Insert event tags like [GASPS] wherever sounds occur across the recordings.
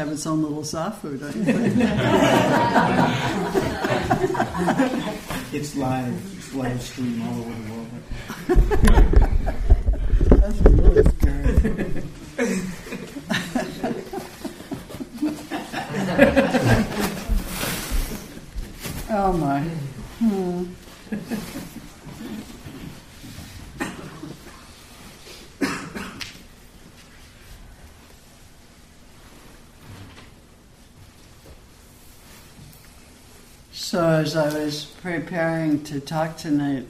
have its own little zafu, don't you think? [LAUGHS] it's live, it's live stream all over the world. [LAUGHS] That's really scary. oh my. Hmm. So, as I was preparing to talk tonight,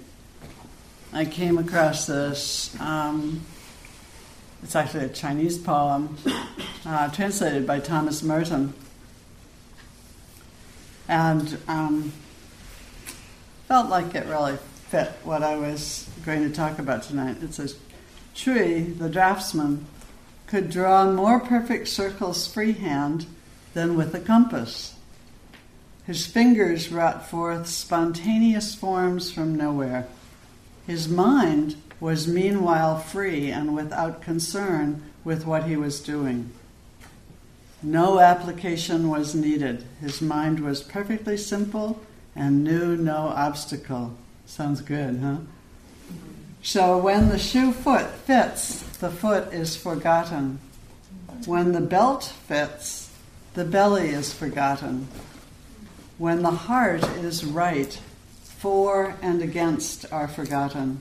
I came across this. Um, it's actually a Chinese poem uh, translated by Thomas Merton. And um, felt like it really fit what I was going to talk about tonight. It says, Chui, the draftsman, could draw more perfect circles freehand than with a compass. His fingers wrought forth spontaneous forms from nowhere. His mind was meanwhile free and without concern with what he was doing. No application was needed. His mind was perfectly simple and knew no obstacle. Sounds good, huh? So when the shoe foot fits, the foot is forgotten. When the belt fits, the belly is forgotten. When the heart is right, for and against are forgotten.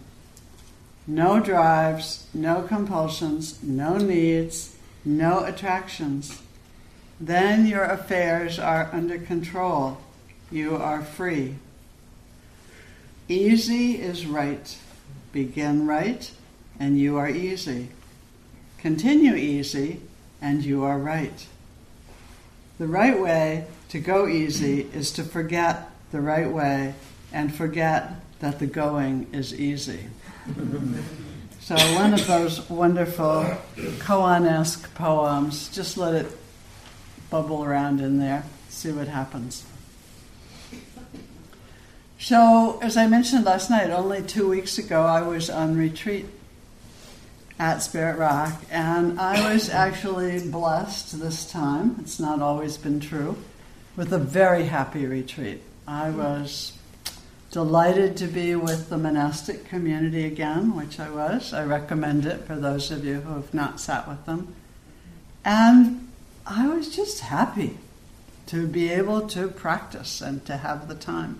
No drives, no compulsions, no needs, no attractions. Then your affairs are under control. You are free. Easy is right. Begin right, and you are easy. Continue easy, and you are right. The right way to go easy is to forget the right way and forget that the going is easy. so, one of those wonderful koan esque poems, just let it bubble around in there, see what happens. So, as I mentioned last night, only two weeks ago, I was on retreat at Spirit Rock, and I was actually blessed this time. It's not always been true, with a very happy retreat. I was delighted to be with the monastic community again, which I was. I recommend it for those of you who have not sat with them. And I was just happy to be able to practice and to have the time.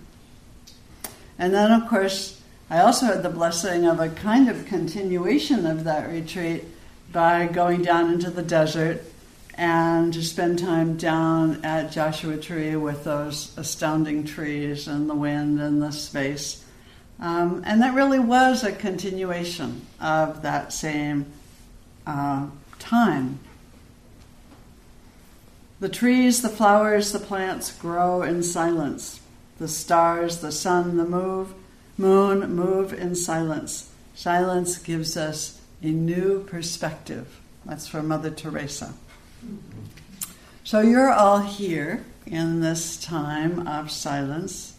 And then, of course, I also had the blessing of a kind of continuation of that retreat by going down into the desert and to spend time down at Joshua Tree with those astounding trees and the wind and the space. Um, and that really was a continuation of that same uh, time. The trees, the flowers, the plants grow in silence. The stars, the sun, the move, moon move in silence. Silence gives us a new perspective. That's from Mother Teresa. So you're all here in this time of silence,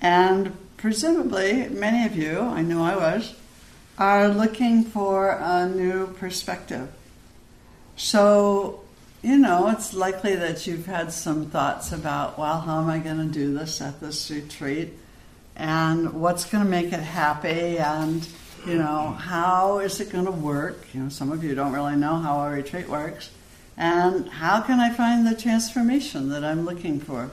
and presumably many of you, I know I was, are looking for a new perspective. So, you know, it's likely that you've had some thoughts about, well, how am I going to do this at this retreat? And what's going to make it happy? And, you know, how is it going to work? You know, some of you don't really know how a retreat works. And how can I find the transformation that I'm looking for?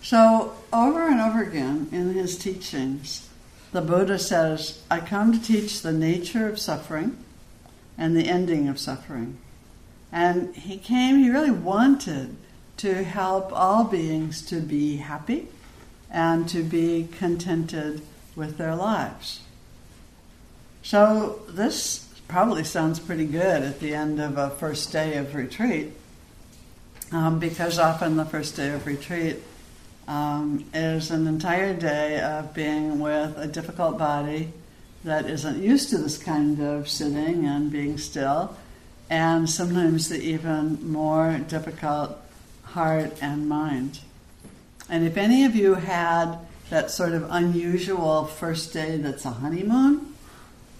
So, over and over again in his teachings, the Buddha says, I come to teach the nature of suffering and the ending of suffering. And he came, he really wanted to help all beings to be happy and to be contented with their lives. So, this probably sounds pretty good at the end of a first day of retreat, um, because often the first day of retreat um, is an entire day of being with a difficult body that isn't used to this kind of sitting and being still, and sometimes the even more difficult heart and mind. And if any of you had that sort of unusual first day that's a honeymoon,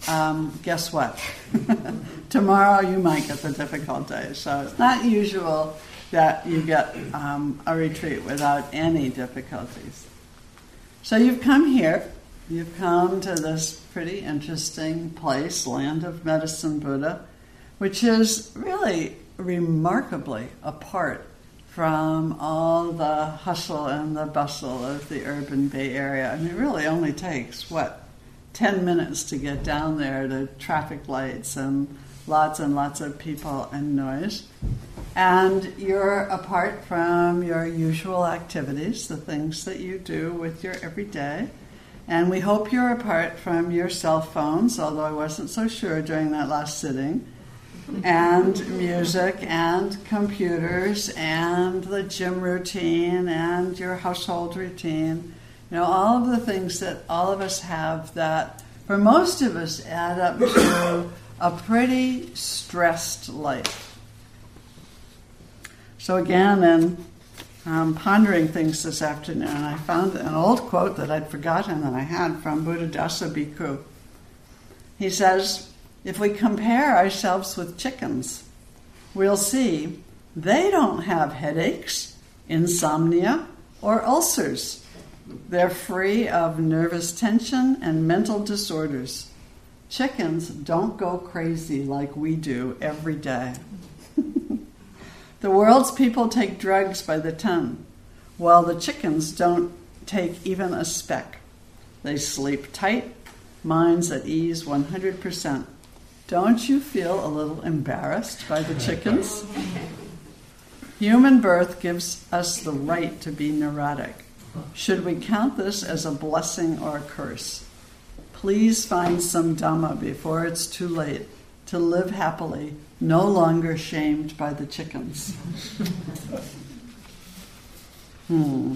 um, guess what? [LAUGHS] Tomorrow you might get the difficult day. So it's not usual that you get um, a retreat without any difficulties. So you've come here, you've come to this pretty interesting place, Land of Medicine Buddha, which is really remarkably apart from all the hustle and the bustle of the urban Bay Area. I mean, it really only takes, what, 10 minutes to get down there to traffic lights and lots and lots of people and noise. And you're apart from your usual activities, the things that you do with your everyday. And we hope you're apart from your cell phones, although I wasn't so sure during that last sitting and music and computers and the gym routine and your household routine. You know, all of the things that all of us have that, for most of us, add up to a pretty stressed life. So, again, in um, pondering things this afternoon, I found an old quote that I'd forgotten that I had from Buddhadasa Bhikkhu. He says, if we compare ourselves with chickens, we'll see they don't have headaches, insomnia, or ulcers. They're free of nervous tension and mental disorders. Chickens don't go crazy like we do every day. [LAUGHS] the world's people take drugs by the ton, while the chickens don't take even a speck. They sleep tight, minds at ease 100%. Don't you feel a little embarrassed by the chickens? [LAUGHS] Human birth gives us the right to be neurotic. Should we count this as a blessing or a curse? Please find some Dhamma before it's too late to live happily, no longer shamed by the chickens. [LAUGHS] hmm.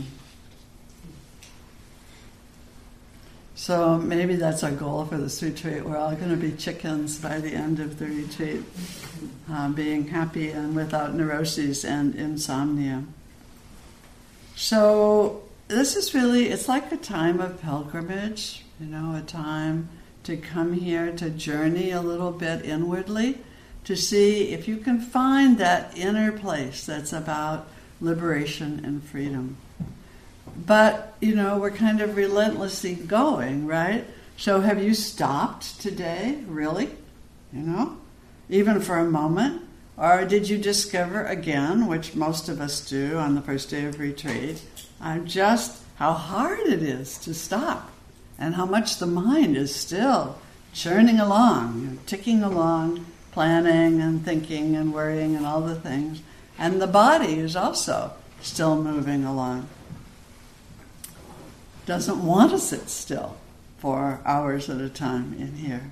So maybe that's our goal for this retreat. We're all going to be chickens by the end of the retreat, uh, being happy and without neuroses and insomnia. So this is really, it's like a time of pilgrimage, you know, a time to come here to journey a little bit inwardly to see if you can find that inner place that's about liberation and freedom. But, you know, we're kind of relentlessly going, right? So have you stopped today, really? You know, even for a moment? Or did you discover again, which most of us do on the first day of retreat, uh, just how hard it is to stop and how much the mind is still churning along, you know, ticking along, planning and thinking and worrying and all the things. And the body is also still moving along doesn't want to sit still for hours at a time in here.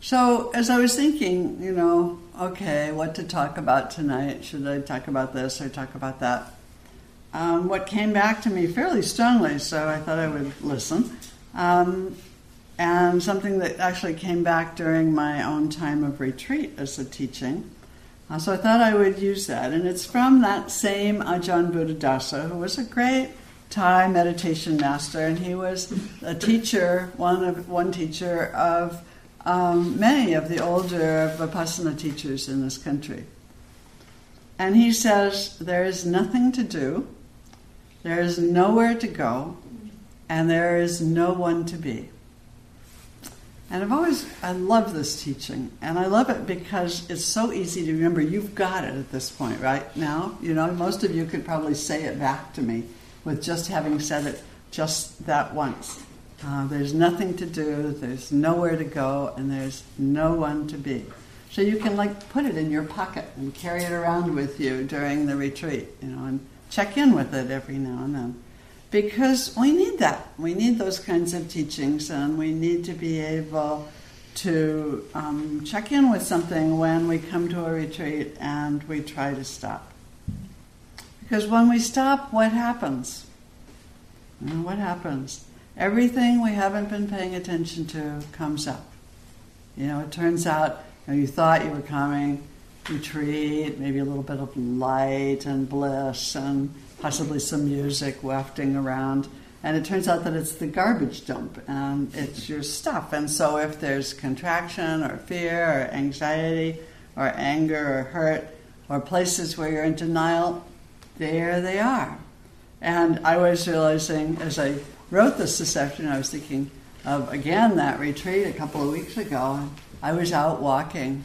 So, as I was thinking, you know, okay, what to talk about tonight? Should I talk about this or talk about that? Um, what came back to me fairly strongly, so I thought I would listen. Um, and something that actually came back during my own time of retreat as a teaching. Uh, so I thought I would use that. And it's from that same Ajahn Buddhadasa, who was a great Thai meditation master, and he was a teacher, one of one teacher of um, many of the older vipassana teachers in this country. And he says there is nothing to do, there is nowhere to go, and there is no one to be. And I've always, I love this teaching. And I love it because it's so easy to remember. You've got it at this point, right now. You know, most of you could probably say it back to me with just having said it just that once. Uh, there's nothing to do, there's nowhere to go, and there's no one to be. So you can like put it in your pocket and carry it around with you during the retreat, you know, and check in with it every now and then. Because we need that. We need those kinds of teachings, and we need to be able to um, check in with something when we come to a retreat and we try to stop. Because when we stop, what happens? What happens? Everything we haven't been paying attention to comes up. You know, it turns out you, know, you thought you were coming, retreat, maybe a little bit of light and bliss and possibly some music wafting around. And it turns out that it's the garbage dump and it's your stuff. And so if there's contraction or fear or anxiety or anger or hurt or places where you're in denial, there they are. And I was realizing as I wrote this this afternoon, I was thinking of again that retreat a couple of weeks ago. I was out walking.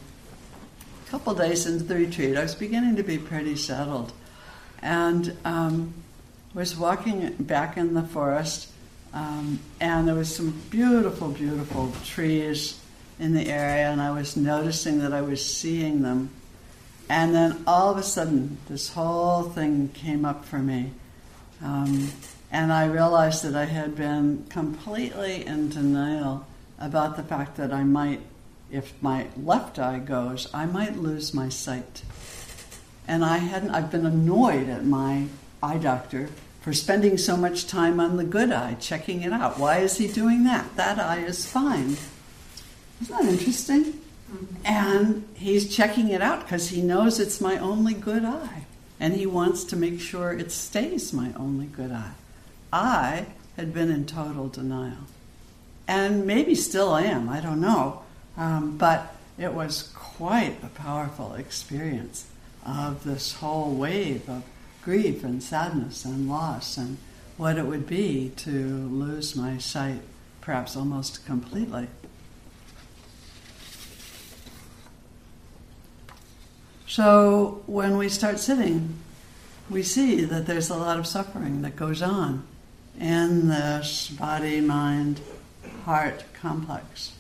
Couple days into the retreat, I was beginning to be pretty settled, and um, was walking back in the forest, um, and there was some beautiful, beautiful trees in the area, and I was noticing that I was seeing them, and then all of a sudden, this whole thing came up for me. Um, and I realized that I had been completely in denial about the fact that I might, if my left eye goes, I might lose my sight. And I hadn't, I've been annoyed at my eye doctor for spending so much time on the good eye, checking it out. Why is he doing that? That eye is fine. Isn't that interesting? Mm-hmm. And he's checking it out because he knows it's my only good eye. And he wants to make sure it stays my only good eye. I had been in total denial. And maybe still am, I don't know. Um, but it was quite a powerful experience of this whole wave of grief and sadness and loss and what it would be to lose my sight perhaps almost completely. So when we start sitting, we see that there's a lot of suffering that goes on in this body, mind, heart complex.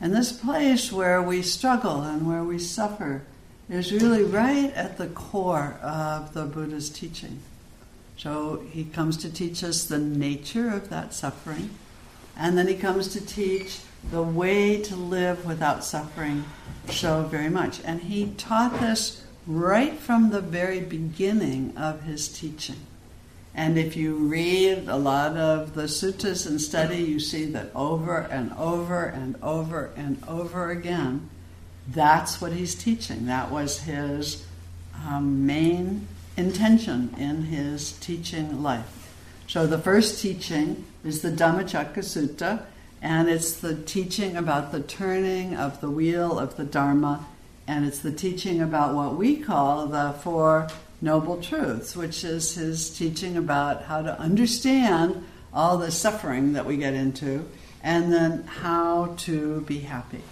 And this place where we struggle and where we suffer is really right at the core of the Buddha's teaching. So he comes to teach us the nature of that suffering, and then he comes to teach the way to live without suffering so very much. And he taught this right from the very beginning of his teaching. And if you read a lot of the suttas and study, you see that over and over and over and over again, that's what he's teaching. That was his um, main intention in his teaching life. So the first teaching is the Dhammacakka Sutta, and it's the teaching about the turning of the wheel of the Dharma, and it's the teaching about what we call the Four Noble Truths, which is his teaching about how to understand all the suffering that we get into and then how to be happy.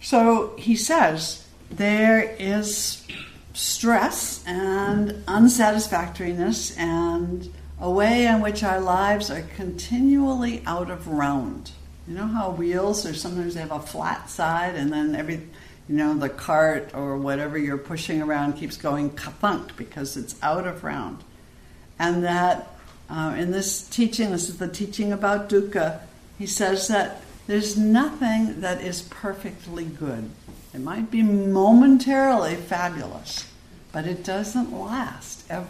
So he says there is stress and unsatisfactoriness and a way in which our lives are continually out of round. You know how wheels are sometimes they have a flat side and then every you know, the cart or whatever you're pushing around keeps going kathunk because it's out of round. And that uh, in this teaching, this is the teaching about dukkha, he says that there's nothing that is perfectly good. It might be momentarily fabulous, but it doesn't last ever.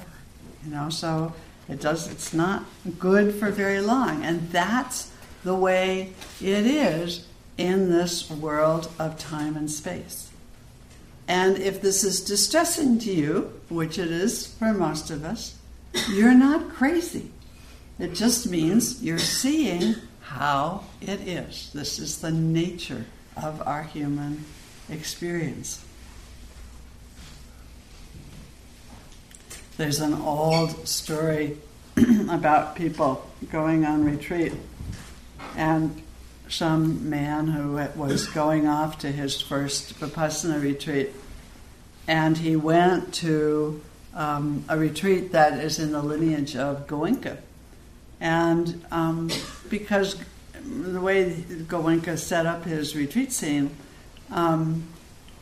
You know, so it does it's not good for very long. And that's the way it is in this world of time and space. And if this is distressing to you, which it is for most of us, you're not crazy. It just means you're seeing how it is. This is the nature of our human experience. There's an old story [CLEARS THROAT] about people going on retreat, and some man who was going off to his first Vipassana retreat, and he went to um, a retreat that is in the lineage of Goenka. And um, because the way Goenka set up his retreat scene, um,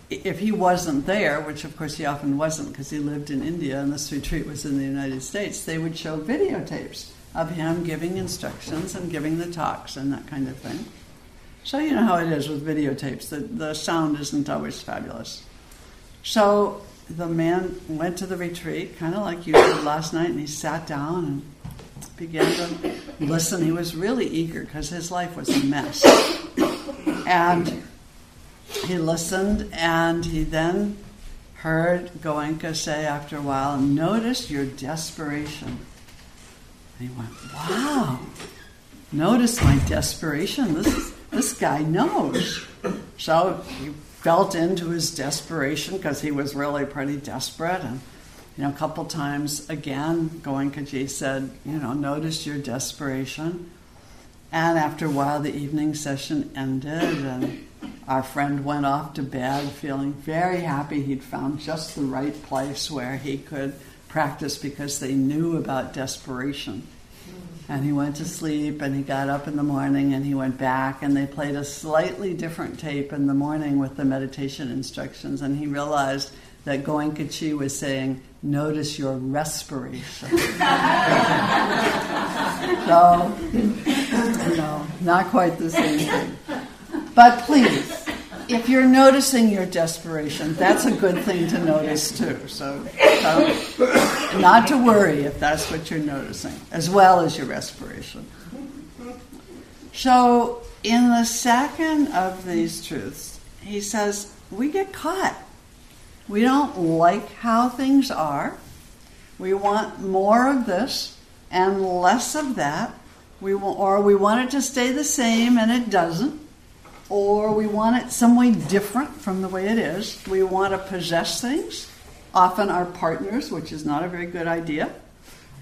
if he wasn't there, which of course he often wasn't because he lived in India and this retreat was in the United States, they would show videotapes of him giving instructions and giving the talks and that kind of thing. So you know how it is with videotapes, the, the sound isn't always fabulous. So the man went to the retreat, kind of like you did last night, and he sat down and began to listen. He was really eager because his life was a mess. And he listened, and he then heard Goenka say after a while, Notice your desperation And he went, Wow, notice my desperation. This, this guy knows. So he felt into his desperation because he was really pretty desperate. And, you know, a couple times again, Goenkaji said, You know, notice your desperation. And after a while, the evening session ended, and our friend went off to bed feeling very happy he'd found just the right place where he could practice because they knew about desperation. And he went to sleep and he got up in the morning and he went back and they played a slightly different tape in the morning with the meditation instructions and he realized that Goenkaji was saying, notice your respiration. [LAUGHS] so, you know, not quite the same thing. But please, if you're noticing your desperation, that's a good thing to notice too. So, not to worry if that's what you're noticing, as well as your respiration. So, in the second of these truths, he says, we get caught. We don't like how things are. We want more of this and less of that. We want, or we want it to stay the same and it doesn't or we want it some way different from the way it is. We want to possess things, often our partners, which is not a very good idea,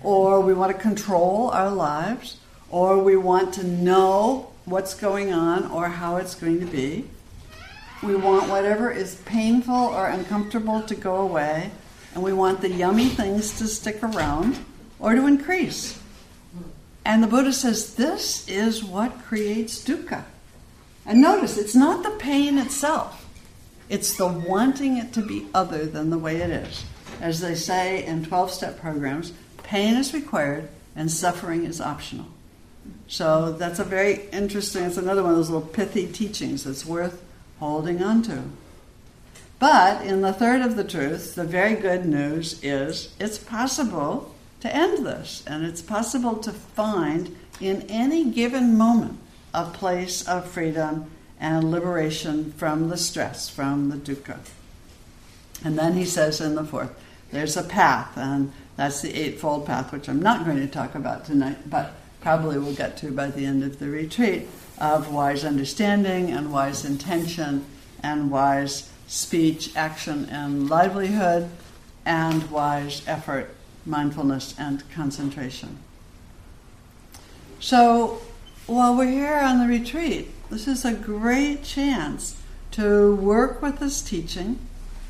or we want to control our lives, or we want to know what's going on or how it's going to be. We want whatever is painful or uncomfortable to go away, and we want the yummy things to stick around or to increase. And the Buddha says this is what creates dukkha. And notice, it's not the pain itself, it's the wanting it to be other than the way it is. As they say in 12 step programs, pain is required and suffering is optional. So that's a very interesting, it's another one of those little pithy teachings that's worth holding on to. But in the third of the truths, the very good news is it's possible to end this, and it's possible to find in any given moment a place of freedom and liberation from the stress, from the dukkha. And then he says in the fourth, there's a path, and that's the Eightfold Path, which I'm not going to talk about tonight, but probably we'll get to by the end of the retreat, of wise understanding and wise intention and wise speech, action, and livelihood, and wise effort, mindfulness, and concentration. So, while we're here on the retreat, this is a great chance to work with this teaching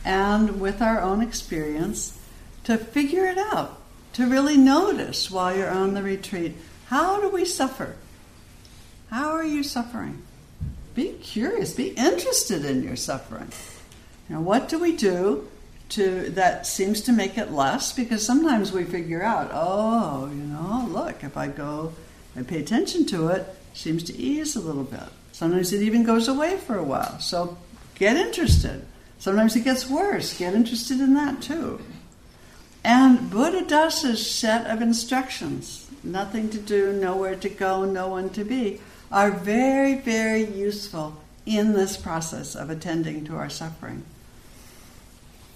and with our own experience to figure it out, to really notice while you're on the retreat how do we suffer? How are you suffering? Be curious, be interested in your suffering. Now, what do we do to that seems to make it less? Because sometimes we figure out, oh, you know, look, if I go I pay attention to it, seems to ease a little bit. Sometimes it even goes away for a while. So get interested. Sometimes it gets worse. Get interested in that too. And Buddhadasa's set of instructions, nothing to do, nowhere to go, no one to be, are very, very useful in this process of attending to our suffering.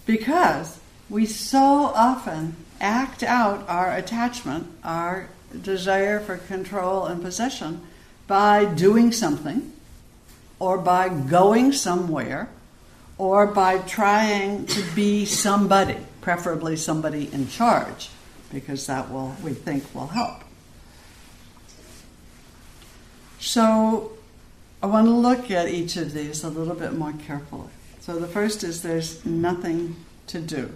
Because we so often act out our attachment, our desire for control and possession by doing something, or by going somewhere, or by trying to be somebody, preferably somebody in charge, because that will, we think, will help. So I want to look at each of these a little bit more carefully. So the first is there's nothing to do.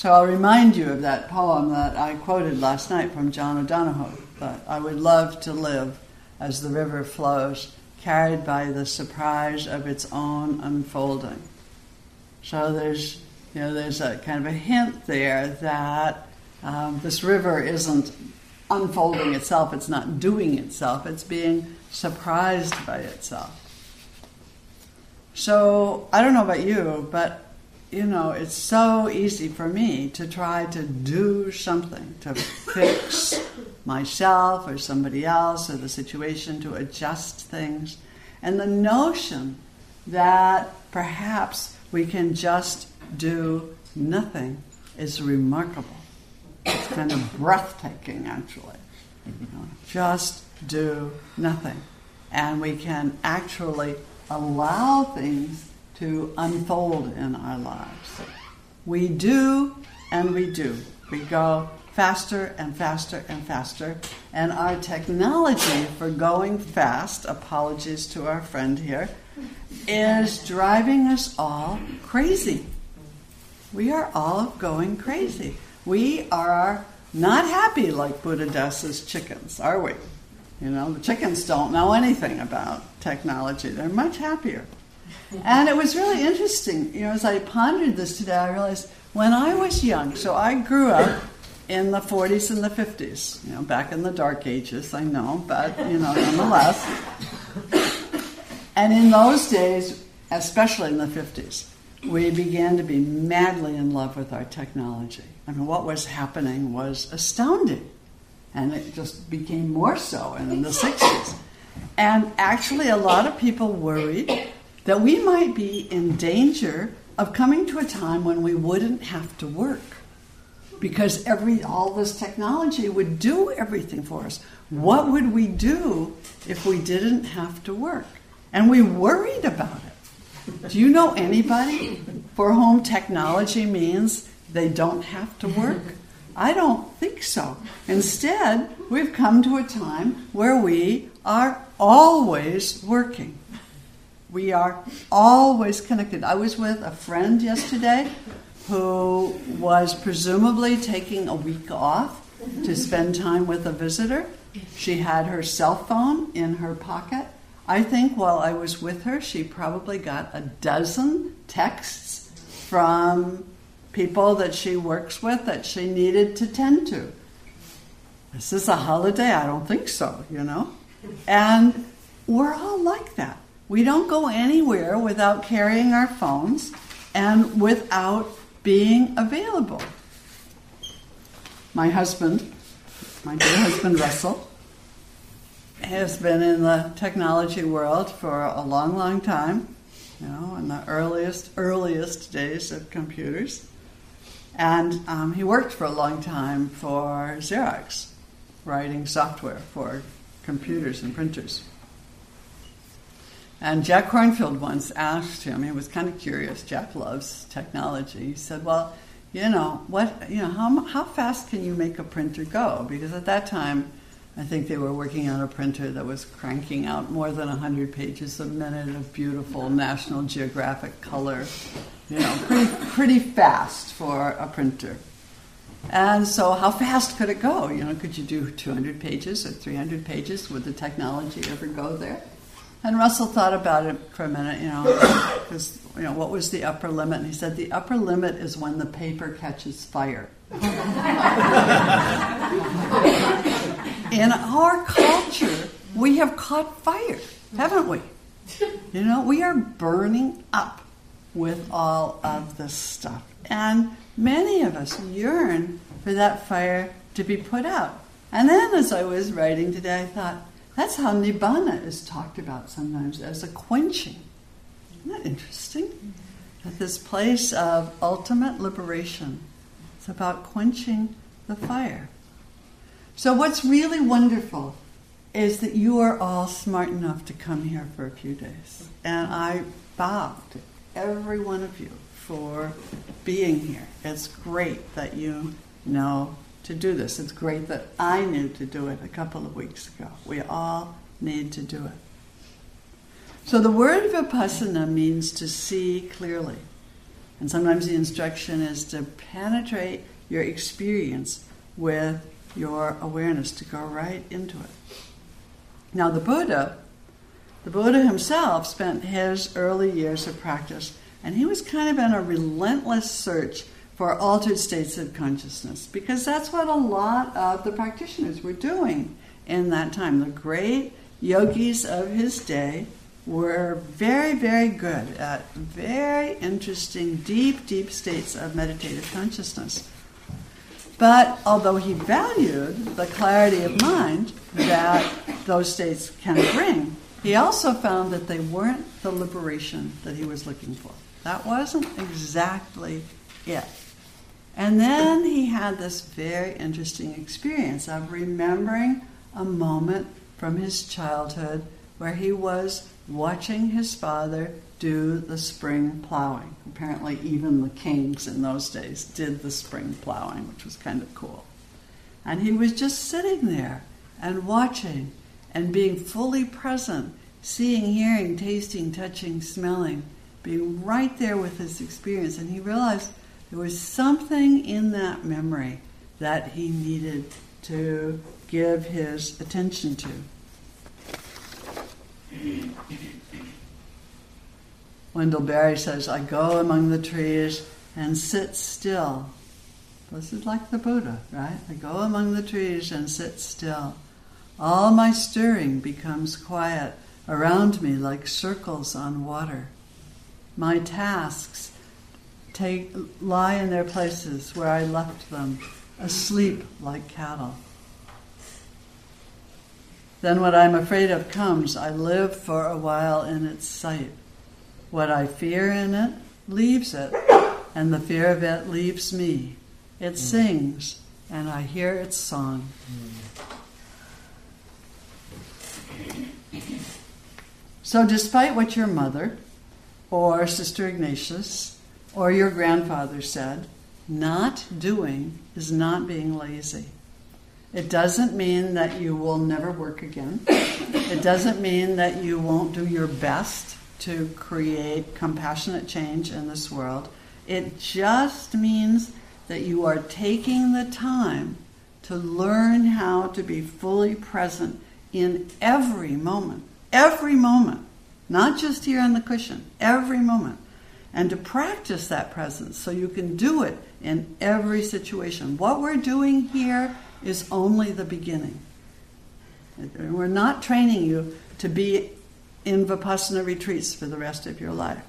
So I'll remind you of that poem that I quoted last night from John O'Donohue that I would love to live as the river flows, carried by the surprise of its own unfolding. So there's, you know, there's a kind of a hint there that um, this river isn't unfolding itself, it's not doing itself, it's being surprised by itself. So I don't know about you, but you know, it's so easy for me to try to do something to fix myself or somebody else or the situation, to adjust things. And the notion that perhaps we can just do nothing is remarkable. It's kind of breathtaking, actually. You know, just do nothing. And we can actually allow things to unfold in our lives. We do and we do. We go faster and faster and faster. And our technology for going fast, apologies to our friend here, is driving us all crazy. We are all going crazy. We are not happy like Buddha Buddhadasa's chickens, are we? You know, the chickens don't know anything about technology. They're much happier. And it was really interesting. You know, as I pondered this today, I realized when I was young, so I grew up in the 40s and the 50s, you know, back in the dark ages, I know, but, you know, nonetheless. And in those days, especially in the 50s, we began to be madly in love with our technology. I mean, what was happening was astounding. And it just became more so in the 60s. And actually, a lot of people worried that we might be in danger of coming to a time when we wouldn't have to work because every all this technology would do everything for us. What would we do if we didn't have to work? And we worried about it. Do you know anybody for whom technology means they don't have to work? I don't think so. Instead, we've come to a time where we are always working. We are always connected. I was with a friend yesterday who was presumably taking a week off to spend time with a visitor. She had her cell phone in her pocket. I think while I was with her, she probably got a dozen texts from people that she works with that she needed to tend to. This is a holiday? I don't think so, you know? And we're all like that. We don't go anywhere without carrying our phones and without being available. My husband, my dear husband Russell, has been in the technology world for a long, long time, you know, in the earliest, earliest days of computers. And um, he worked for a long time for Xerox, writing software for computers and printers. And Jack Kornfield once asked him, he was kind of curious, Jack loves technology. He said, Well, you know, what, you know, how, how fast can you make a printer go? Because at that time, I think they were working on a printer that was cranking out more than 100 pages a minute of beautiful National Geographic color. You know, pretty, pretty fast for a printer. And so, how fast could it go? You know, could you do 200 pages or 300 pages? Would the technology ever go there? And Russell thought about it for a minute, you know, [COUGHS] because, you know, what was the upper limit? And he said, the upper limit is when the paper catches fire. [LAUGHS] In our culture, we have caught fire, haven't we? You know, we are burning up with all of this stuff. And many of us yearn for that fire to be put out. And then as I was writing today, I thought, that's how Nibbana is talked about sometimes as a quenching. Isn't that interesting? That this place of ultimate liberation is about quenching the fire. So, what's really wonderful is that you are all smart enough to come here for a few days. And I bow to every one of you for being here. It's great that you know to do this. It's great that I knew to do it a couple of weeks ago. We all need to do it. So, the word vipassana means to see clearly. And sometimes the instruction is to penetrate your experience with your awareness, to go right into it. Now, the Buddha, the Buddha himself spent his early years of practice, and he was kind of in a relentless search for altered states of consciousness, because that's what a lot of the practitioners were doing in that time. The great yogis of his day were very, very good at very interesting, deep, deep states of meditative consciousness. But although he valued the clarity of mind that those states can bring, he also found that they weren't the liberation that he was looking for. That wasn't exactly it. And then he had this very interesting experience of remembering a moment from his childhood where he was watching his father do the spring plowing. Apparently, even the kings in those days did the spring plowing, which was kind of cool. And he was just sitting there and watching and being fully present, seeing, hearing, tasting, touching, smelling, being right there with his experience. And he realized there was something in that memory that he needed to give his attention to. Wendell Berry says, I go among the trees and sit still. This is like the Buddha, right? I go among the trees and sit still. All my stirring becomes quiet around me like circles on water. My tasks take, lie in their places where I left them, asleep like cattle. Then what I'm afraid of comes. I live for a while in its sight. What I fear in it leaves it, and the fear of it leaves me. It mm. sings, and I hear its song. Mm. So, despite what your mother or Sister Ignatius or your grandfather said, not doing is not being lazy. It doesn't mean that you will never work again. It doesn't mean that you won't do your best to create compassionate change in this world. It just means that you are taking the time to learn how to be fully present in every moment. Every moment. Not just here on the cushion, every moment. And to practice that presence so you can do it in every situation. What we're doing here is only the beginning. We're not training you to be in Vipassana retreats for the rest of your life.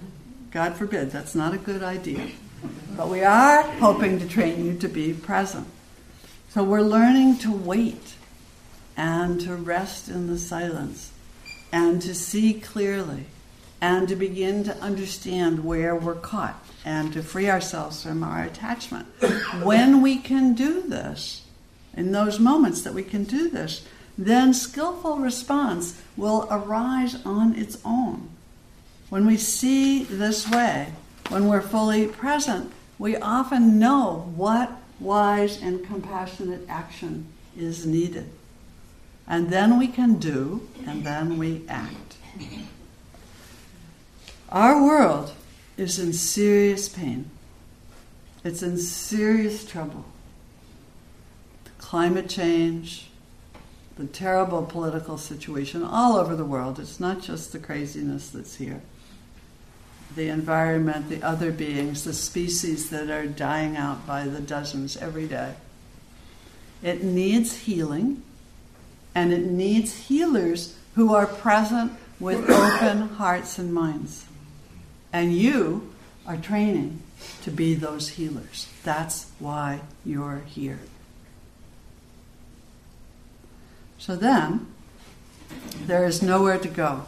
God forbid, that's not a good idea. But we are hoping to train you to be present. So we're learning to wait and to rest in the silence and to see clearly and to begin to understand where we're caught and to free ourselves from our attachment. [COUGHS] when we can do this, in those moments that we can do this, then skillful response will arise on its own. When we see this way, when we're fully present, we often know what wise and compassionate action is needed. And then we can do, and then we act. Our world is in serious pain. It's in serious trouble. Climate change, the terrible political situation all over the world. It's not just the craziness that's here. The environment, the other beings, the species that are dying out by the dozens every day. It needs healing, and it needs healers who are present with open hearts and minds. And you are training to be those healers. That's why you're here. So then, there is nowhere to go.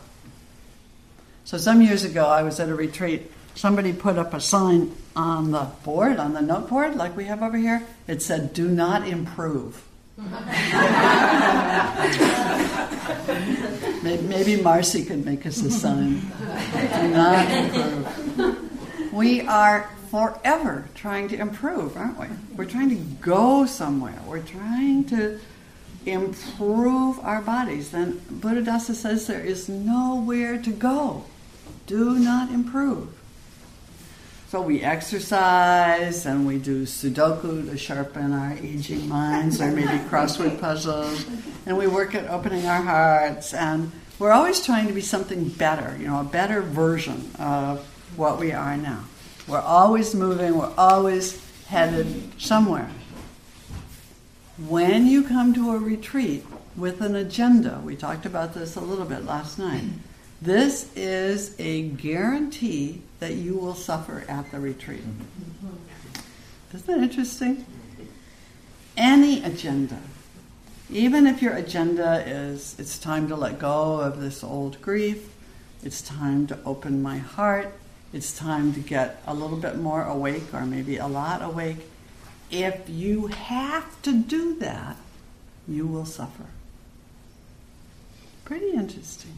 So some years ago, I was at a retreat. Somebody put up a sign on the board, on the note board, like we have over here. It said, Do not improve. [LAUGHS] maybe, Marcy could make us a sign. Do not improve. We are forever trying to improve, aren't we? We're trying to go somewhere. We're trying to improve our bodies, then Buddhadasa says there is nowhere to go. Do not improve. So we exercise and we do Sudoku to sharpen our aging minds, or maybe crossword puzzles, and we work at opening our hearts. And we're always trying to be something better, you know, a better version of what we are now. We're always moving, we're always headed somewhere. When you come to a retreat with an agenda, we talked about this a little bit last night, this is a guarantee that you will suffer at the retreat. Isn't that interesting? Any agenda, even if your agenda is it's time to let go of this old grief, it's time to open my heart, it's time to get a little bit more awake or maybe a lot awake, if you have to do that, you will suffer. Pretty interesting.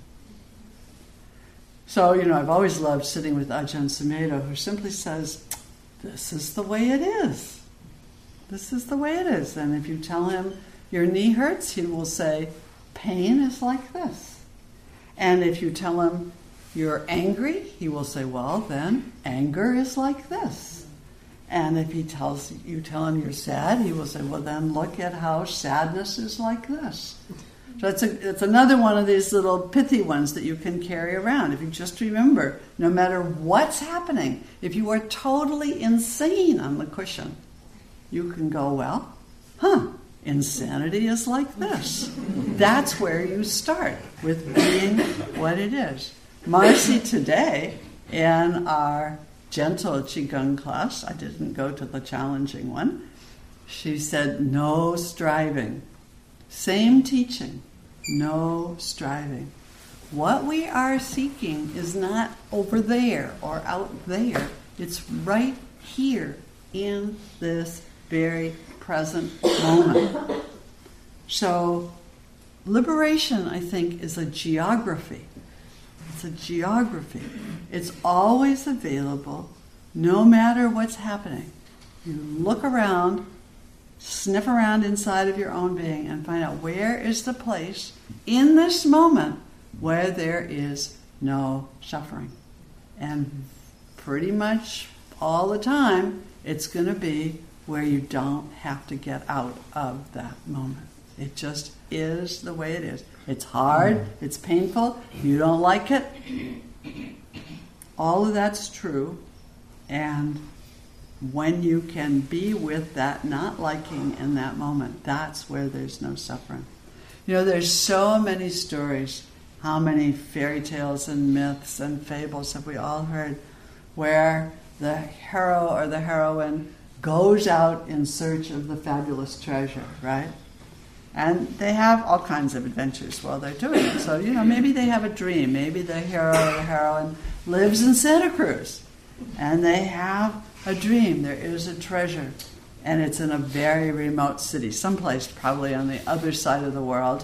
So, you know, I've always loved sitting with Ajahn Sumedho, who simply says, This is the way it is. This is the way it is. And if you tell him your knee hurts, he will say, Pain is like this. And if you tell him you're angry, he will say, Well, then anger is like this. And if he tells you tell him you're sad, he will say, Well, then look at how sadness is like this. So it's, a, it's another one of these little pithy ones that you can carry around. If you just remember, no matter what's happening, if you are totally insane on the cushion, you can go, well, huh, insanity is like this. That's where you start with being what it is. Marcy today in our gentle Qigong class, I didn't go to the challenging one, she said, no striving. Same teaching, no striving. What we are seeking is not over there or out there, it's right here in this very present moment. So, liberation, I think, is a geography. It's a geography. It's always available, no matter what's happening. You look around, sniff around inside of your own being, and find out where is the place in this moment where there is no suffering. And pretty much all the time, it's going to be where you don't have to get out of that moment. It just is the way it is. It's hard, it's painful, you don't like it. All of that's true. And when you can be with that not liking in that moment, that's where there's no suffering. You know, there's so many stories. How many fairy tales and myths and fables have we all heard where the hero or the heroine goes out in search of the fabulous treasure, right? And they have all kinds of adventures while they're doing it. So, you know, maybe they have a dream. Maybe the hero or the heroine lives in Santa Cruz and they have a dream. There is a treasure and it's in a very remote city, someplace probably on the other side of the world.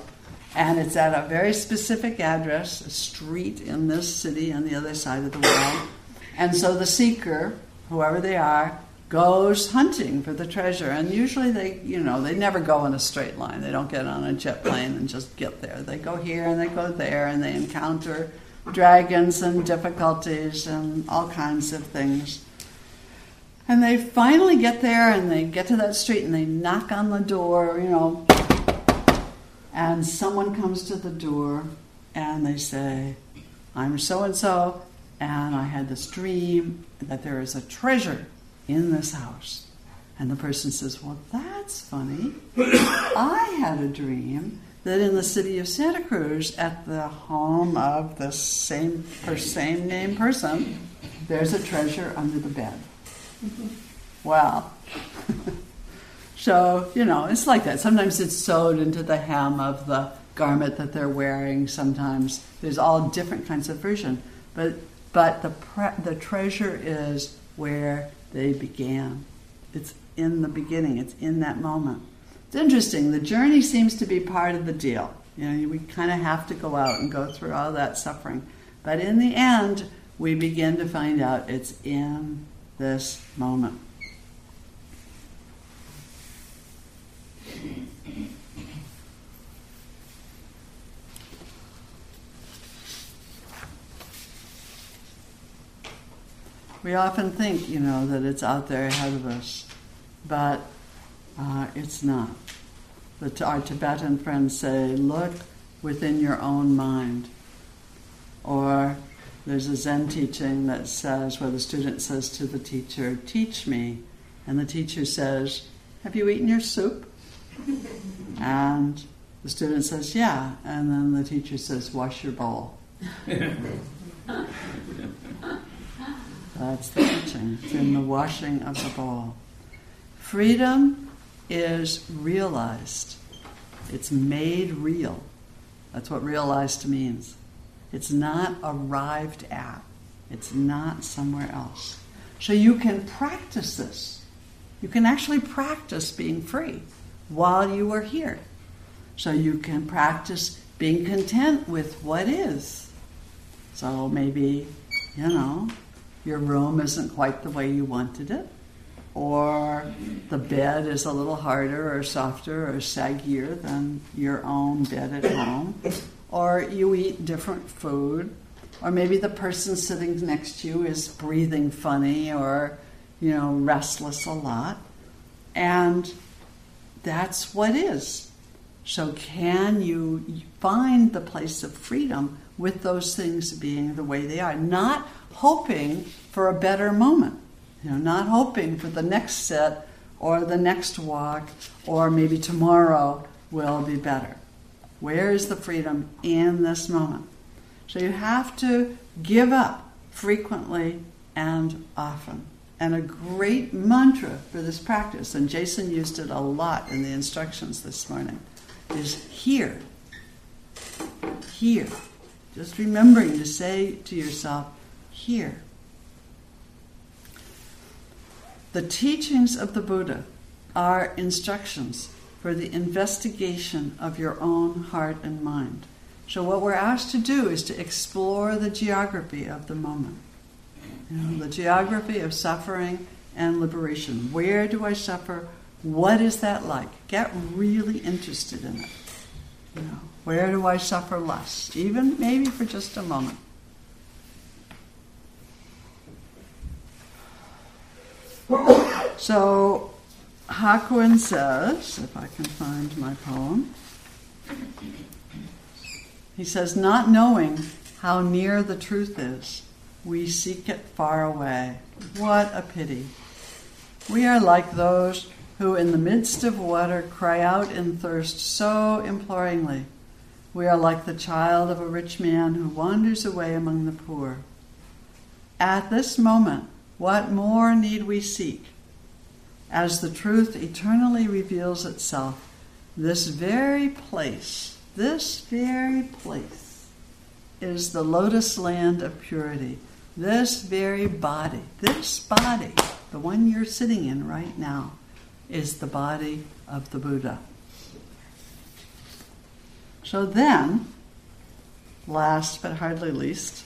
And it's at a very specific address, a street in this city on the other side of the world. And so the seeker, whoever they are, goes hunting for the treasure. And usually they, you know, they never go in a straight line. They don't get on a jet plane and just get there. They go here and they go there and they encounter dragons and difficulties and all kinds of things. And they finally get there and they get to that street and they knock on the door, you know, and someone comes to the door and they say, I'm so and so, and I had this dream that there is a treasure in this house. And the person says, Well, that's funny. I had a dream that in the city of Santa Cruz, at the home of the same, same name person, there's a treasure under the bed. Wow. [LAUGHS] so, you know, it's like that. Sometimes it's sewed into the hem of the garment that they're wearing. Sometimes there's all different kinds of version. But, but the, pre- the treasure is where they began. It's in the beginning, it's in that moment. It's interesting, the journey seems to be part of the deal. You know, we kind of have to go out and go through all that suffering. But in the end, we begin to find out it's in this moment. We often think, you know, that it's out there ahead of us, but uh, it's not. The, our Tibetan friends say, look within your own mind. Or there's a Zen teaching that says, where the student says to the teacher, teach me. And the teacher says, have you eaten your soup? and the student says, yeah. And then the teacher says, wash your bowl. [LAUGHS] Uh, That's the teaching. It's in the washing of the bowl. Freedom is realized. It's made real. That's what realized means. It's not arrived at. It's not somewhere else. So you can practice this. You can actually practice being free while you are here. So you can practice being content with what is. So maybe, you know, your room isn't quite the way you wanted it, or the bed is a little harder or softer or saggier than your own bed at home, or you eat different food, or maybe the person sitting next to you is breathing funny or, you know, restless a lot. And that's what is. So, can you find the place of freedom with those things being the way they are? Not hoping for a better moment, you know, not hoping for the next set or the next walk or maybe tomorrow will be better. Where is the freedom in this moment? So, you have to give up frequently and often. And a great mantra for this practice, and Jason used it a lot in the instructions this morning, is here. Here. Just remembering to say to yourself, here. The teachings of the Buddha are instructions for the investigation of your own heart and mind. So, what we're asked to do is to explore the geography of the moment. You know, the geography of suffering and liberation. Where do I suffer? What is that like? Get really interested in it. You know, where do I suffer less? Even maybe for just a moment. So Hakuin says, if I can find my poem, he says, not knowing how near the truth is, we seek it far away. What a pity. We are like those who, in the midst of water, cry out in thirst so imploringly. We are like the child of a rich man who wanders away among the poor. At this moment, what more need we seek? As the truth eternally reveals itself, this very place, this very place, is the lotus land of purity this very body, this body, the one you're sitting in right now, is the body of the Buddha. So then, last but hardly least,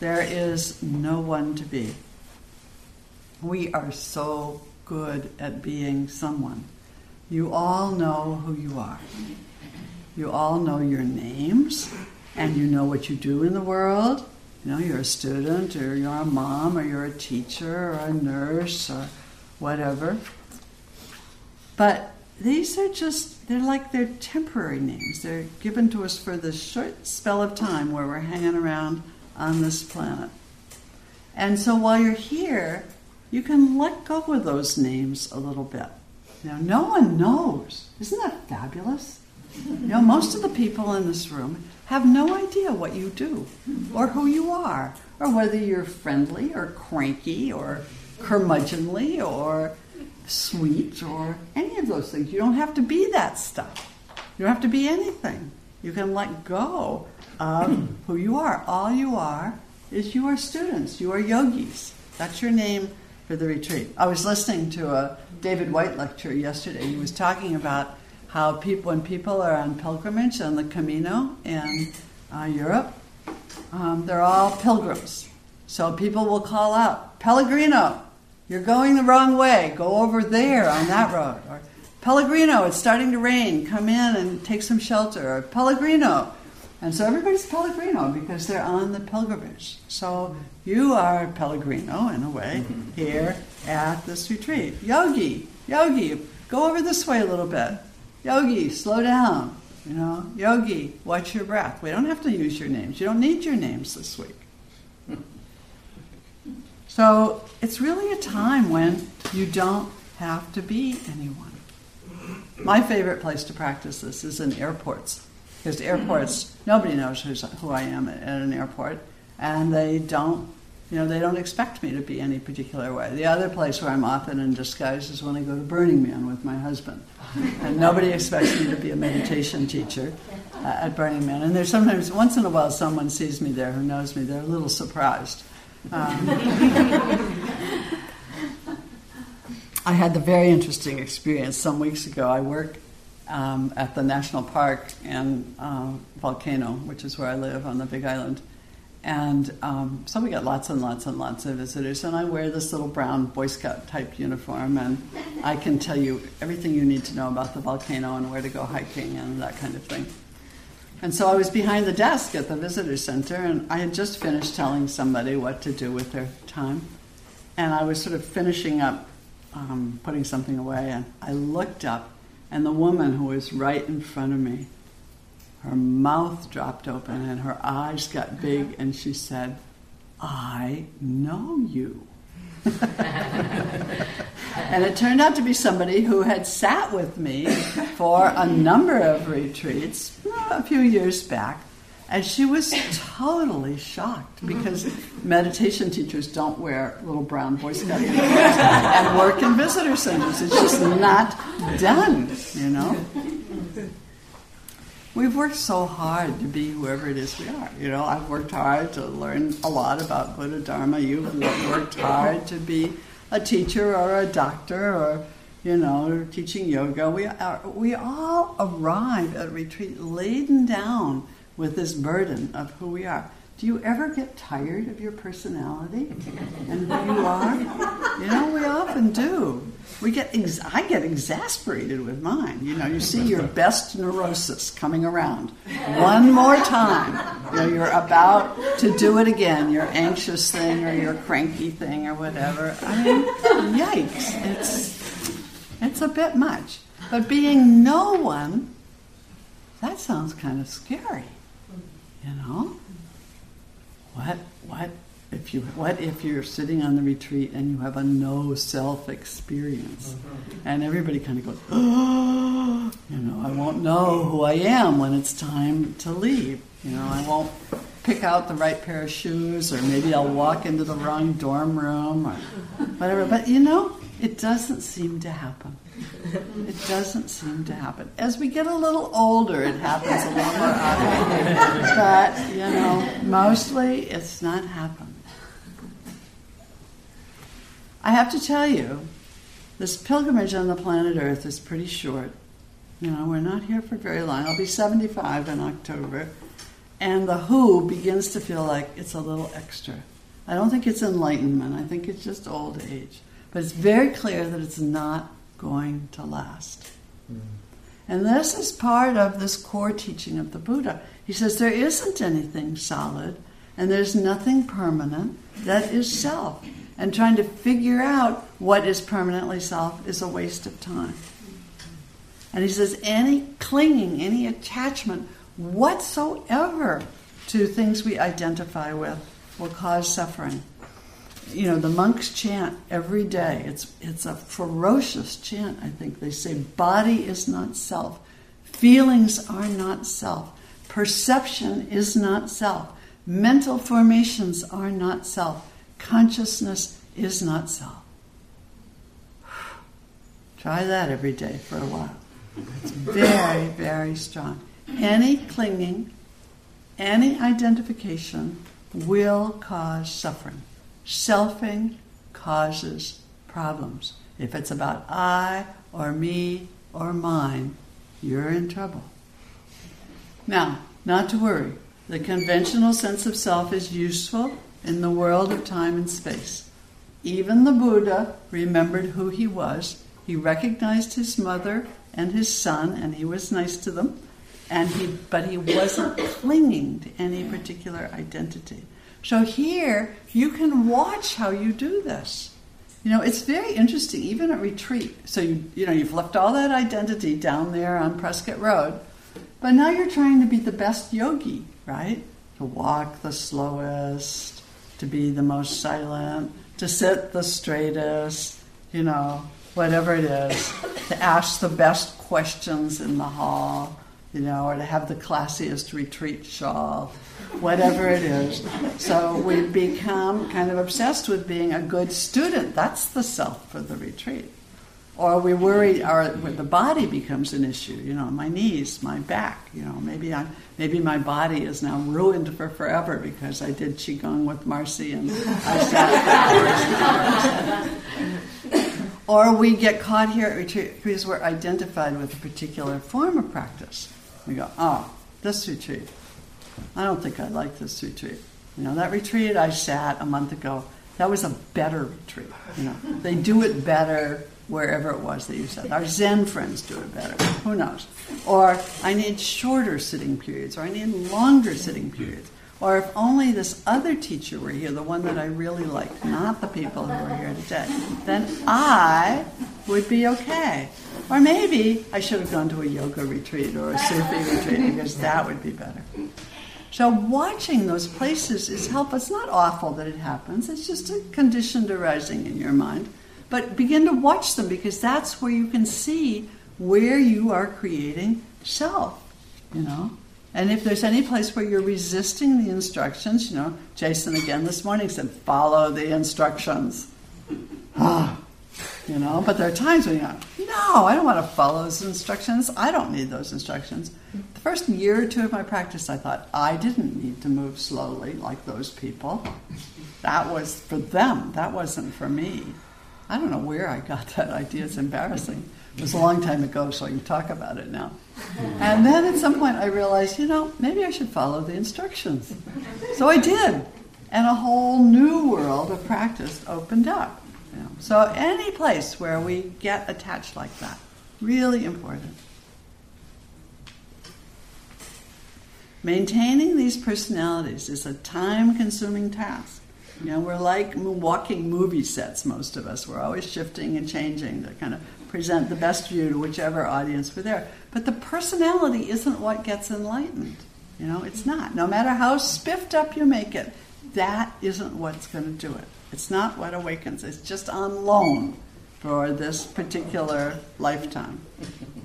there is no one to be. We are so good at being someone. You all know who you are. You all know your names, and you know what you do in the world, you know, you're a student, or you're a mom, or you're a teacher, or a nurse, or whatever. But these are just, they're like they're temporary names. They're given to us for this short spell of time where we're hanging around on this planet. And so while you're here, you can let go of those names a little bit. now no one knows. Isn't that fabulous? You know, most of the people in this room have no idea what you do or who you are or whether you're friendly or cranky or curmudgeonly or sweet or any of those things. You don't have to be that stuff. You don't have to be anything. You can let go of [CLEARS THROAT] who you are. All you are is you are students, you are yogis. That's your name for the retreat. I was listening to a David Whyte lecture yesterday. He was talking about how people when people are on pilgrimage on the Camino in uh, Europe, um, they're all pilgrims. So people will call out, Pellegrino, you're going the wrong way. Go over there on that road. Or Pellegrino, it's starting to rain. Come in and take some shelter. Or Pellegrino. And so everybody's Pellegrino because they're on the pilgrimage. So you are Pellegrino in a way mm-hmm. here at this retreat. Yogi, Yogi, go over this way a little bit. Yogi, slow down. You know, Yogi, watch your breath. We don't have to use your names. You don't need your names this week. So it's really a time when you don't have to be anyone. My favorite place to practice this is in airports. Because airports, nobody knows who I am at an airport, and they don't you know, they don't expect me to be any particular way. The other place where I'm often in disguise is when I go to Burning Man with my husband. And nobody expects me to be a meditation teacher uh, at Burning Man. And there's sometimes, once in a while, someone sees me there who knows me. They're a little surprised. Um, [LAUGHS] I had the very interesting experience some weeks ago. I work um, at the national park in uh, Volcano, which is where I live on the Big Island. And um, so we get lots and lots and lots of visitors. And I wear this little brown Boy Scout type uniform, and I can tell you everything you need to know about the volcano and where to go hiking and that kind of thing. And so I was behind the desk at the visitor center, and I had just finished telling somebody what to do with their time. And I was sort of finishing up um, putting something away, and I looked up, and the woman who was right in front of me her mouth dropped open and her eyes got big, and she said, I know you. [LAUGHS] and it turned out to be somebody who had sat with me for a number of retreats uh, a few years back. And she was totally shocked because meditation teachers don't wear little brown Boy Scout uniforms and work in visitor centers. It's just not done, you know. We've worked so hard to be whoever it is we are. You know, I've worked hard to learn a lot about Buddha Dharma. You've worked hard to be a teacher or a doctor or, you know, teaching yoga. We, are, we all arrive at retreat laden down with this burden of who we are. Do you ever get tired of your personality and who you are? You know, we often do. We get ex- I get exasperated with mine. You know, you see your best neurosis coming around one more time. You know, you're about to do it again, your anxious thing or your cranky thing or whatever. I mean, yikes! It's it's a bit much. But being no one, that sounds kind of scary. You know. What, what if you, what if you're sitting on the retreat and you have a no self experience, uh-huh. and everybody kind of goes, oh, [GASPS] you know, I won't know who I am when it's time to leave. You know, I won't pick out the right pair of shoes, or maybe I'll walk into the wrong dorm room, or whatever. But you know, it doesn't seem to happen. It doesn't seem to happen. As we get a little older, it happens a little more often. But, you know, mostly it's not happened. I have to tell you, this pilgrimage on the planet Earth is pretty short. You know, we're not here for very long. I'll be 75 in October. And the who begins to feel like it's a little extra. I don't think it's enlightenment, I think it's just old age. But it's very clear that it's not going to last. Mm. And this is part of this core teaching of the Buddha. He says there isn't anything solid and there's nothing permanent that is self. And trying to figure out what is permanently self is a waste of time. And he says any clinging, any attachment whatsoever to things we identify with will cause suffering you know, the monks chant every day. It's, it's a ferocious chant, I think. They say, body is not self, feelings are not self, perception is not self, mental formations are not self, consciousness is not self. [SIGHS] Try that every day for a while. It's very, very strong. Any clinging, any identification will cause suffering. Selfing causes problems. If it's about I or me or mine, you're in trouble. Now, not to worry. The conventional sense of self is useful in the world of time and space. Even the Buddha remembered who he was. He recognized his mother and his son, and he was nice to them. And he, but he wasn't clinging to any particular identity. So here, you can watch how you do this. You know, it's very interesting, even at retreat. So you, you know, you've left all that identity down there on Prescott Road, but now you're trying to be the best yogi, right? To walk the slowest, to be the most silent, to sit the straightest, you know, whatever it is, to ask the best questions in the hall, you know, or to have the classiest retreat shawl whatever it is. So we become kind of obsessed with being a good student. That's the self for the retreat. Or we worry our the body becomes an issue. You know, my knees, my back. You know, maybe I maybe my body is now ruined for forever because I did qigong with Marcy and I sat [LAUGHS] Or we get caught here at retreat because we're identified with a particular form of practice. We go, oh, this retreat. I don't think I like this retreat. You know, that retreat I sat a month ago, that was a better retreat. You know, [LAUGHS] they do it better wherever it was that you said. Our Zen friends do it better. Who knows? Or I need shorter sitting periods, or I need longer sitting periods. Or if only this other teacher were here, the one that I really liked, not the people who are here today, then I would be okay. Or maybe I should have gone to a yoga retreat or a Sufi retreat because that would be better. So watching those places is helpful. It's not awful that it happens. It's just a conditioned arising in your mind. But begin to watch them because that's where you can see where you are creating self, you know. And if there's any place where you're resisting the instructions, you know, Jason again this morning said, follow the instructions. Ah, [SIGHS] you know, but there are times when you go, no, I don't want to follow those instructions. I don't need those instructions. The first year or two of my practice, I thought I didn't need to move slowly like those people. That was for them, that wasn't for me. I don't know where I got that idea. It's embarrassing. It was a long time ago, so I can talk about it now. [LAUGHS] And then at some point, I realized, you know, maybe I should follow the instructions. So I did. And a whole new world of practice opened up. So, any place where we get attached like that, really important. Maintaining these personalities is a time consuming task. You know, we're like walking movie sets, most of us. We're always shifting and changing to kind of present the best view to whichever audience we're there. But the personality isn't what gets enlightened. You know, it's not. No matter how spiffed up you make it, that isn't what's going to do it. It's not what awakens. It's just on loan for this particular lifetime.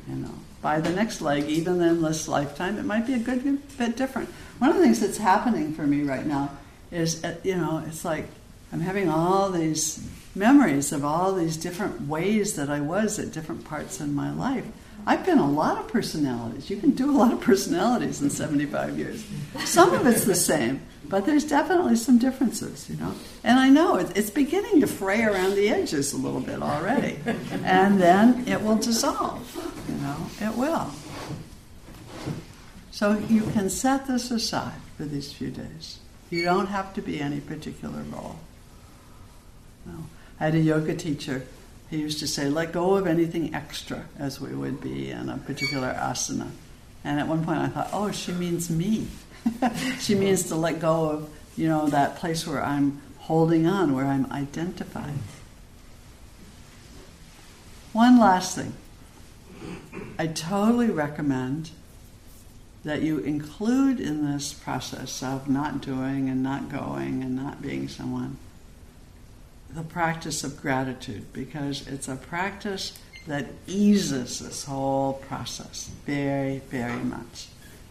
You know, by the next leg, even in this lifetime, it might be a good bit different. One of the things that's happening for me right now is, uh, you know, it's like I'm having all these memories of all these different ways that I was at different parts in my life. I've been a lot of personalities. You can do a lot of personalities in 75 years. Some of it's the same, but there's definitely some differences, you know. And I know it's beginning to fray around the edges a little bit already. And then it will dissolve, you know, it will. So you can set this aside for these few days. You don't have to be any particular role. I had a yoga teacher. He used to say, let go of anything extra, as we would be in a particular asana. And at one point I thought, oh, she means me. [LAUGHS] she means to let go of, you know, that place where I'm holding on, where I'm identified. One last thing. I totally recommend that you include in this process of not doing and not going and not being someone the practice of gratitude because it's a practice that eases this whole process very, very much.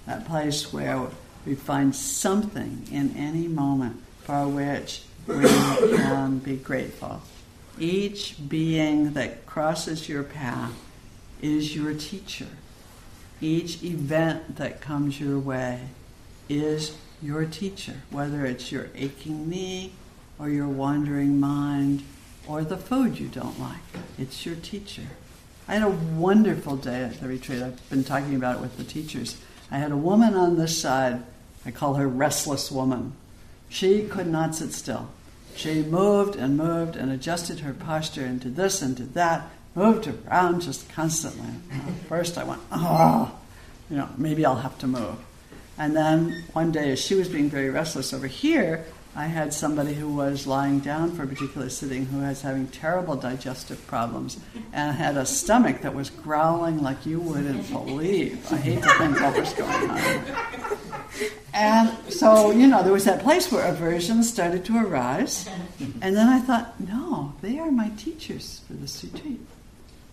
That place where we find something in any moment for which we can be grateful. Each being that crosses your path is your teacher. Each event that comes your way is your teacher, whether it's your aching knee or your wandering mind or the food you don't like. It's your teacher. I had a wonderful day at the retreat. I've been talking about it with the teachers. I had a woman on this side. I call her restless woman. She could not sit still. She moved and moved and adjusted her posture into this and to that, moved around just constantly. First, I went, oh, you know, maybe I'll have to move. And then one day, as she was being very restless over here, I had somebody who was lying down for a particular sitting who was having terrible digestive problems and had a stomach that was growling like you wouldn't believe. I hate to think what was going on. And so, you know, there was that place where aversion started to arise. And then I thought, no, they are my teachers for this retreat.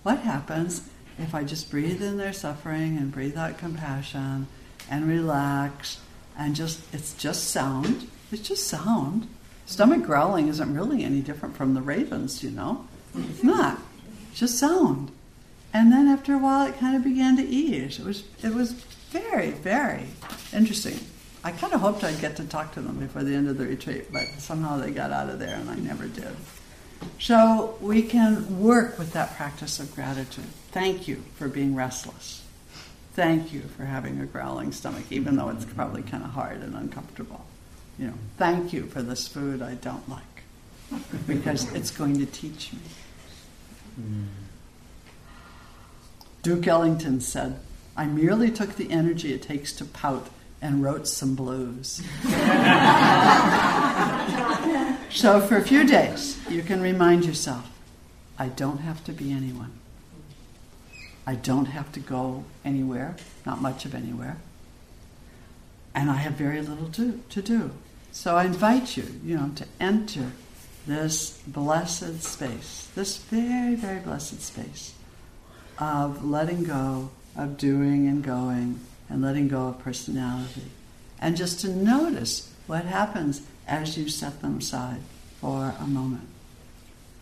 What happens if I just breathe in their suffering and breathe out compassion and relax and just, it's just sound it's just sound. Stomach growling isn't really any different from the ravens, you know. It's not. It's just sound. And then after a while, it kind of began to ease. It was it was very very interesting. I kind of hoped I'd get to talk to them before the end of the retreat, but somehow they got out of there, and I never did. So we can work with that practice of gratitude. Thank you for being restless. Thank you for having a growling stomach, even though it's probably kind of hard and uncomfortable. You know, thank you for this food I don't like, because it's going to teach me. Hmm. Duke Ellington said, I merely took the energy it takes to pout and wrote some blues. [LAUGHS] so for a few days, you can remind yourself I don't have to be anyone. I don't have to go anywhere, not much of anywhere. And I have very little to, to do. So I invite you, you know, to enter this blessed space, this very, very blessed space of letting go, of doing and going, and letting go of personality. And just to notice what happens as you set them aside for a moment.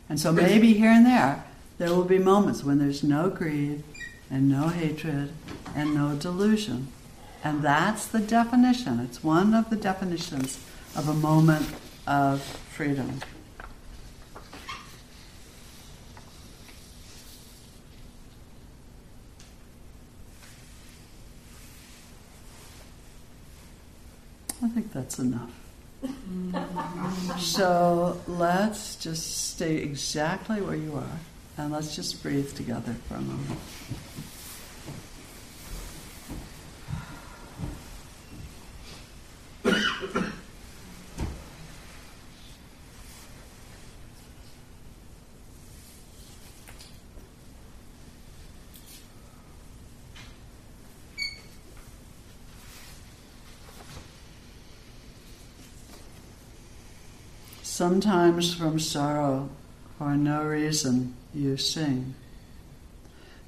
And so maybe here and there, there will be moments when there's no greed and no hatred and no delusion. And that's the definition. It's one of the definitions of a moment of freedom. I think that's enough. so let's just stay exactly where you are and let's just breathe together for a moment. Sometimes from sorrow, for no reason, you sing.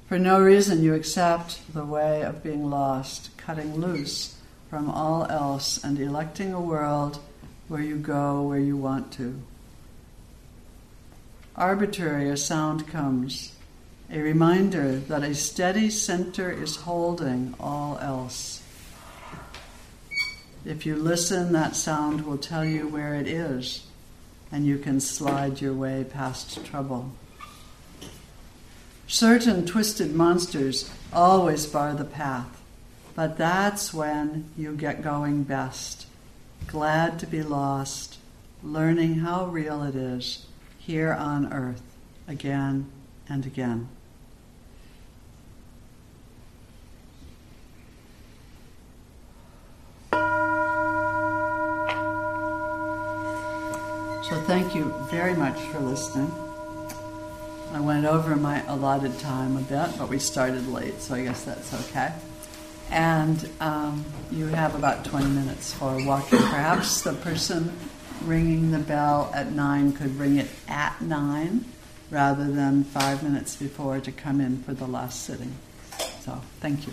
For no reason, you accept the way of being lost, cutting loose from all else and electing a world where you go where you want to. Arbitrary, a sound comes, a reminder that a steady center is holding all else. If you listen, that sound will tell you where it is and you can slide your way past trouble. Certain twisted monsters always bar the path, but that's when you get going best. Glad to be lost, learning how real it is here on earth again and again. So thank you very much for listening. I went over my allotted time a bit, but we started late, so I guess that's okay. And um, you have about 20 minutes for walking. Perhaps the person ringing the bell at 9 could ring it at 9 rather than five minutes before to come in for the last sitting. So thank you.